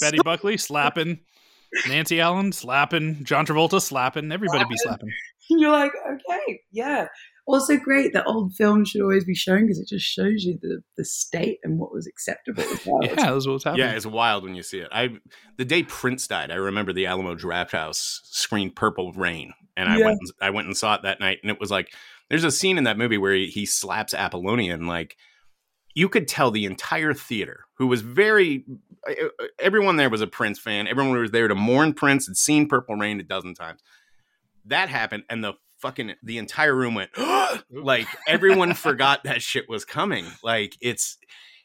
Betty Buckley slapping, Nancy Allen slapping, John Travolta slapping, everybody be slapping. You're like, okay, yeah. Also great that old films should always be shown because it just shows you the, the state and what was acceptable. [LAUGHS] Yeah, that's what's happening. Yeah, it's wild when you see it. I the day Prince died, I remember the Alamo Drafthouse screened Purple Rain, and I Yeah. went and, I went and saw it that night, and it was like there's a scene in that movie where he, he slaps Apollonia, and like you could tell the entire theater, who was very everyone there was a Prince fan. Everyone was there to mourn Prince, had seen Purple Rain a dozen times. That happened, and the fucking the entire room went [GASPS] like everyone [LAUGHS] forgot that shit was coming. Like it's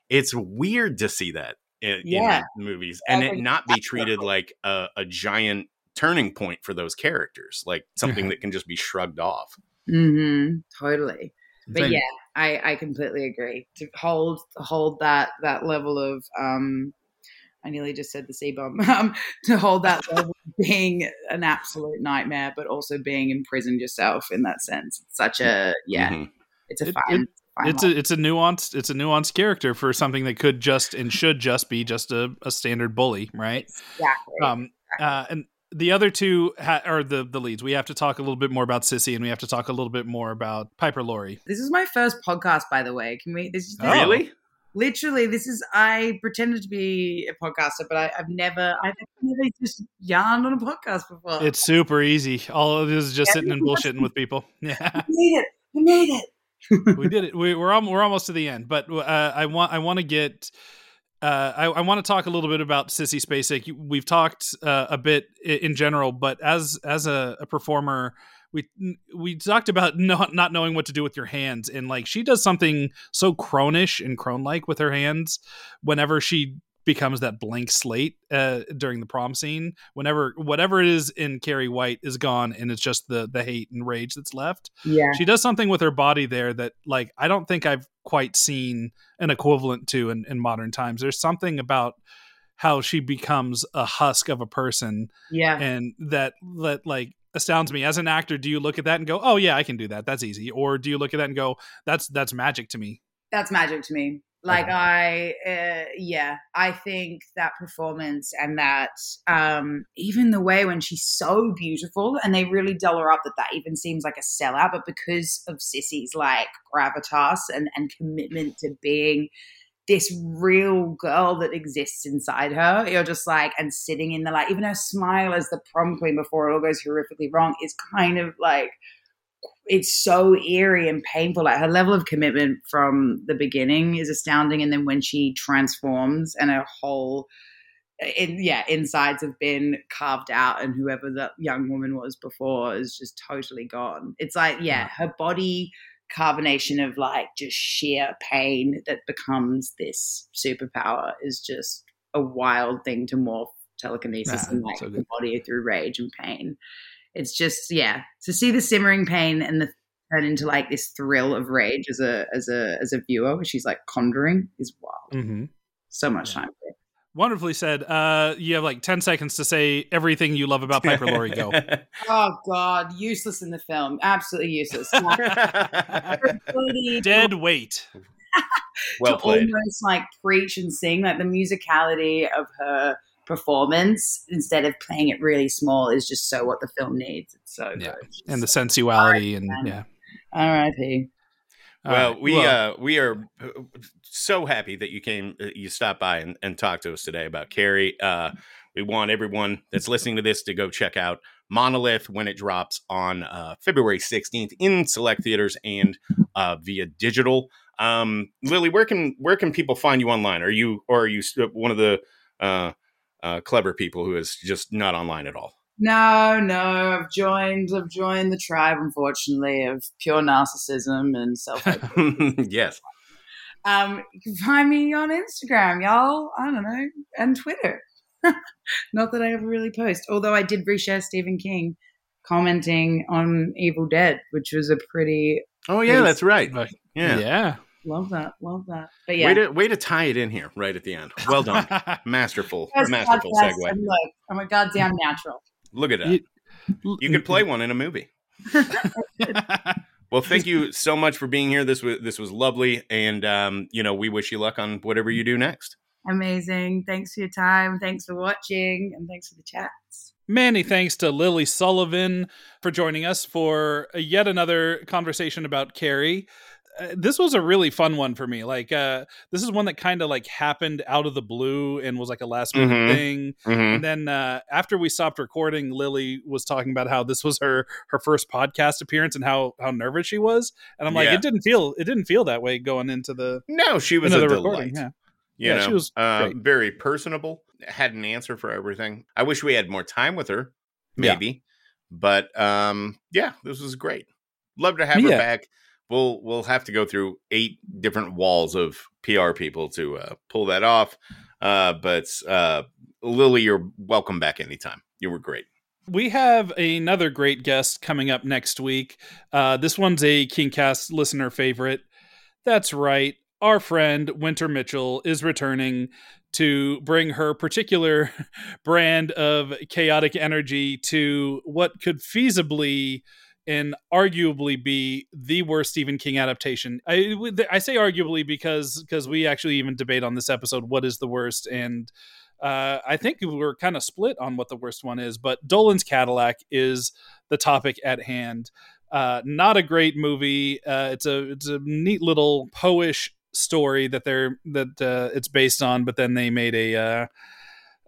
it's weird to see that in, Yeah. in movies and it not be treated like a, a giant turning point for those characters, like something [LAUGHS] that can just be shrugged off. Mm-hmm. Totally. But Same. yeah, I, I completely agree. To hold hold that that level of um I nearly just said the C bomb. [LAUGHS] Um, to hold that level of [LAUGHS] being an absolute nightmare, but also being imprisoned yourself in that sense. It's such a yeah, Mhm. it's a It- fine. it- fine It's line. a it's a nuanced it's a nuanced character for something that could just and should just be just a, a standard bully, right? exactly. Um, uh, and the other two ha- are the the leads. We have to talk a little bit more about Sissy, and we have to talk a little bit more about Piper Laurie. this is my first podcast, by the way. Can we? This is Oh. Really? Literally this is i pretended to be a podcaster but I, i've never i've never just yarned on a podcast before It's super easy. All of this is just Yeah, sitting and bullshitting with people. [LAUGHS] Yeah, i made it i made it we did it. We, we're al- we're almost to the end, but uh, I want I want to get. Uh, I, I want to talk a little bit about Sissy Spacek. We've talked uh, a bit in general, but as as a, a performer, we we talked about [LAUGHS] not not knowing what to do with your hands, and like she does something so cronish and crone like with her hands whenever she becomes that blank slate uh, during the prom scene. Whenever whatever it is in Carrie White is gone, and it's just the the hate and rage that's left yeah she does something with her body there that like i don't think i've quite seen an equivalent to in, in modern times there's something about how she becomes a husk of a person yeah and that that like astounds me. As an actor do you look at that and go oh yeah i can do that. That's easy or do you look at that and go that's that's magic to me? That's magic to me. Like i uh, yeah i think that performance and that um even the way when she's so beautiful and they really dull her up that that even seems like a sellout but because of sissy's like gravitas and and commitment to being this real girl that exists inside her you're just like and sitting in the like even her smile as the prom queen before it all goes horrifically wrong is kind of like it's so eerie and painful. Like her level of commitment from the beginning is astounding, and then when she transforms and her whole, in, yeah, insides have been carved out, and whoever that young woman was before is just totally gone. It's like, yeah, her body carbonation of like just sheer pain that becomes this superpower is just a wild thing to morph telekinesis Ah, and like so the body through rage and pain. It's just yeah. To see the simmering pain and the turn into like this thrill of rage as a as a as a viewer where she's like conjuring is wild. Mm-hmm. so much time for it. Wonderfully said. Uh you have like 10 seconds to say everything you love about piper laurie. Go. [LAUGHS] Oh god. Useless in the film. Absolutely useless. Her ability to- dead weight. [LAUGHS] Well to played. almost like preach and sing like the musicality of her performance instead of playing it really small is just so what the film needs. It's so Yeah. good. She's and the so- sensuality and man. yeah R.I.P. All well, right. we Well- uh we are uh, so happy that you came uh, you stopped by and, and talked to us today about Carrie. Uh we want everyone that's listening to this to go check out Monolith when it drops on uh, February 16th in select theaters and uh, via digital. Um, Lily, where can where can people find you online? Are you or are you one of the uh, uh, clever people who is just not online at all? No, no, I've joined. I've joined the tribe, unfortunately, of pure narcissism and self. [LAUGHS] yes. um, you can find me on Instagram, y'all. I don't know, and Twitter. [LAUGHS] Not that I ever really post, although I did reshare Stephen King commenting on Evil Dead, which was a pretty Oh yeah, that's right. Like, Yeah. yeah love that, love that. But yeah, Way to way to tie it in here right at the end. Well done. [LAUGHS] Masterful. First Masterful podcast, segue. and look, I'm a goddamn natural. Look at that. You- You could play one in a movie. [LAUGHS] [LAUGHS] Well, thank you so much for being here. This was this was lovely, and um, you know we wish you luck on whatever you do next. Amazing. Thanks for your time. Thanks for watching, and thanks for the chats. Many thanks to Lily Sullivan for joining us for yet another conversation about Carrie. Uh, this was a really fun one for me. Like, uh, this is one that kind of like happened out of the blue and was like a last minute Mhm. thing. Mhm. And then uh, after we stopped recording, Lily was talking about how this was her her first podcast appearance and how how nervous she was. And I'm like, Yeah. it didn't feel it didn't feel that way going into the No, she was a the delight. recording. Yeah. You Yeah, know, she was uh, very personable. Had an answer for everything. I wish we had more time with her, Yeah. maybe. But um, yeah, this was great. Love to have her back. We'll we'll have to go through eight different walls of PR people to uh, pull that off. Uh, but uh, Lily, you're welcome back anytime. You were great. We have another great guest coming up next week. Uh, this one's a KingCast listener favorite. That's right. Our friend Winter Mitchell is returning to bring her particular [LAUGHS] brand of chaotic energy to what could feasibly and arguably be the worst Stephen King adaptation. I, I say arguably because because we actually even debate on this episode what is the worst, and uh, I think we're kind of split on what the worst one is. But Dolan's Cadillac is the topic at hand. Uh, not a great movie. Uh, it's a it's a neat little poish story that they're that uh, it's based on, but then they made a uh,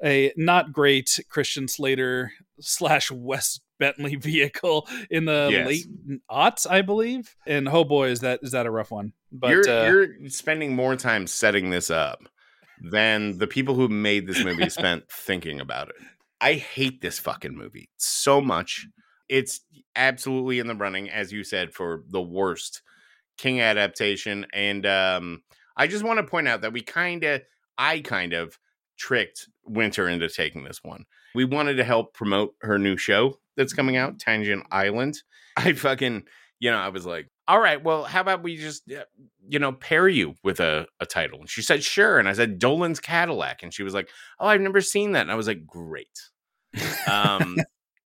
a not great Christian Slater slash Wes Bentley [LAUGHS] vehicle in the Yes. late aughts, I believe. And oh boy, is that is that a rough one. But you're uh, you're spending more time setting this up than the people who made this movie [LAUGHS] spent thinking about it. I hate this fucking movie so much. It's absolutely in the running, as you said, for the worst King adaptation. And um, I just want to point out that we kind of, I kind of tricked Winter into taking this one. We wanted to help promote her new show that's coming out, Tangent Island. [LAUGHS] I fucking, you know, I was like, all right, well, how about we just, uh, you know, pair you with a, a title? And she said, sure. And I said, Dolan's Cadillac. And she was like, oh, I've never seen that. And I was like, great. [LAUGHS] Um,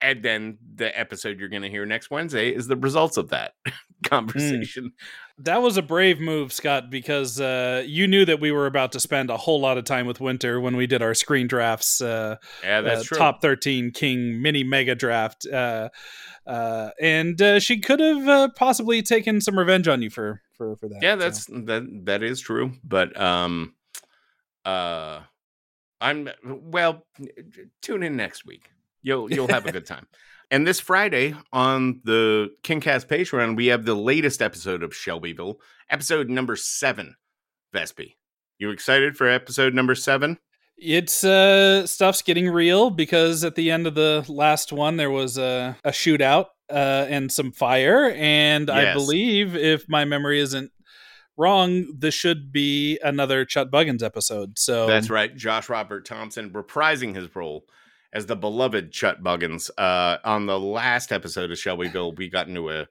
and then the episode you're going to hear next Wednesday is the results of that [LAUGHS] conversation. That was a brave move, Scott, because uh, you knew that we were about to spend a whole lot of time with Winter when we did our screen drafts. Uh, Yeah, that's uh, true. Top 13 King mini mega draft. Uh, uh, and uh, she could have uh, possibly taken some revenge on you for, for, for that. yeah so. that's that that is true but um uh i'm well tune in next week you'll you'll have a good [LAUGHS] time. And this friday on the kingcast patreon we have the latest episode of shelbyville episode number seven vespe. You excited for episode number seven? It's uh stuff's getting real because at the end of the last one there was a, a shootout uh and some fire. And I believe if my memory isn't wrong this should be another Chut Buggins episode. So That's right. Josh Robert Thompson reprising his role as the beloved Chut Buggins. Uh, on the last episode of Shelbyville, we got into a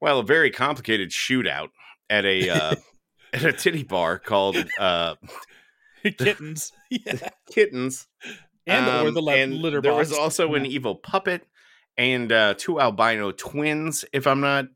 well, a very complicated shootout at a uh, [LAUGHS] at a titty bar called uh, [LAUGHS] kittens. yeah. [LAUGHS] Kittens. And or Um, the li- and litter There was box. also an evil puppet and uh, two albino twins, if I'm not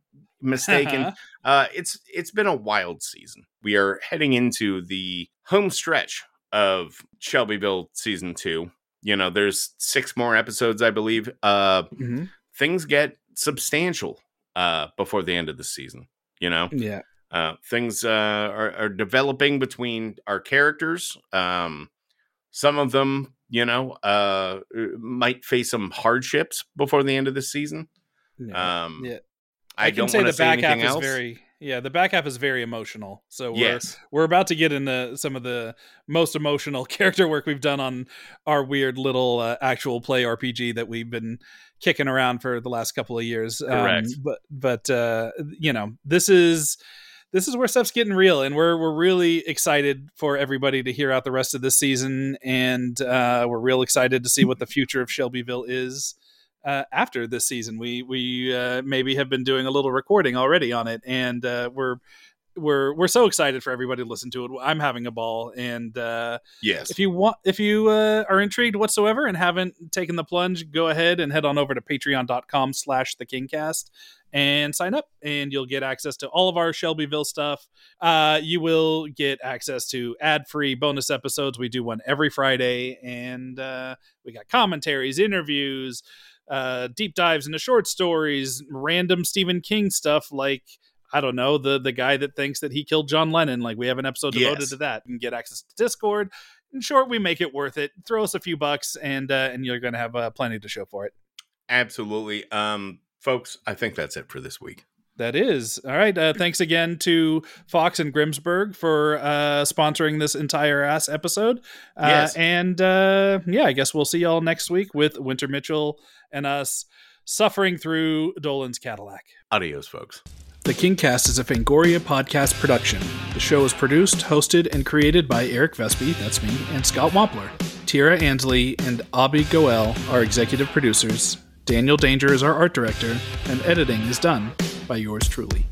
mistaken. Uh-huh. Uh, it's it's been a wild season. We are heading into the home stretch of Shelbyville season two. You know, there's six more episodes, I believe. Uh, Mhm. things get substantial uh, before the end of the season. You know, Yeah. uh, things uh, are, are developing between our characters. Um, some of them, you know, uh, might face some hardships before the end of the season. Yeah. Um, yeah. I, can don't say want the to say back half is else. very yeah the back half is very emotional so we're, Yes. we're about to get into some of the most emotional [LAUGHS] character work we've done on our weird little uh, actual play rpg that we've been kicking around for the last couple of years Um, Correct. but but uh you know this is this is where stuff's getting real and we're we're really excited for everybody to hear out the rest of this season and uh we're real excited to see what the future of shelbyville is uh, after this season. We we uh, maybe have been doing a little recording already on it, and uh, we're we're we're so excited for everybody to listen to it. I'm having a ball, and uh, yes, if you want, if you uh, are intrigued whatsoever and haven't taken the plunge, go ahead and head on over to Patreon.com/slash The Kingcast and sign up, and you'll get access to all of our Shelbyville stuff. Uh, you will get access to ad-free bonus episodes. We do one every Friday, and uh, we got commentaries, interviews. Uh, deep dives into short stories, random Stephen King stuff like I don't know, the the guy that thinks that he killed John Lennon. Like we have an episode devoted Yes. to that. You can get access to Discord. In short, we make it worth it. Throw us a few bucks, and uh, and you're going to have uh, plenty to show for it. Absolutely. Um, folks, I think that's it for this week. That is all right. Uh, thanks again to Fox and Grimsburg for uh, sponsoring this entire ass episode. Uh, Yes. and uh, yeah, I guess we'll see y'all next week with Winter Mitchell and us suffering through Dolan's Cadillac. Adios, folks. The Kingcast is a Fangoria podcast production. The show is produced, hosted, and created by Eric Vespe, that's me, and Scott Wampler. Tira Ansley and Abby Goel are executive producers. Daniel Danger is our art director, and editing is done by yours truly.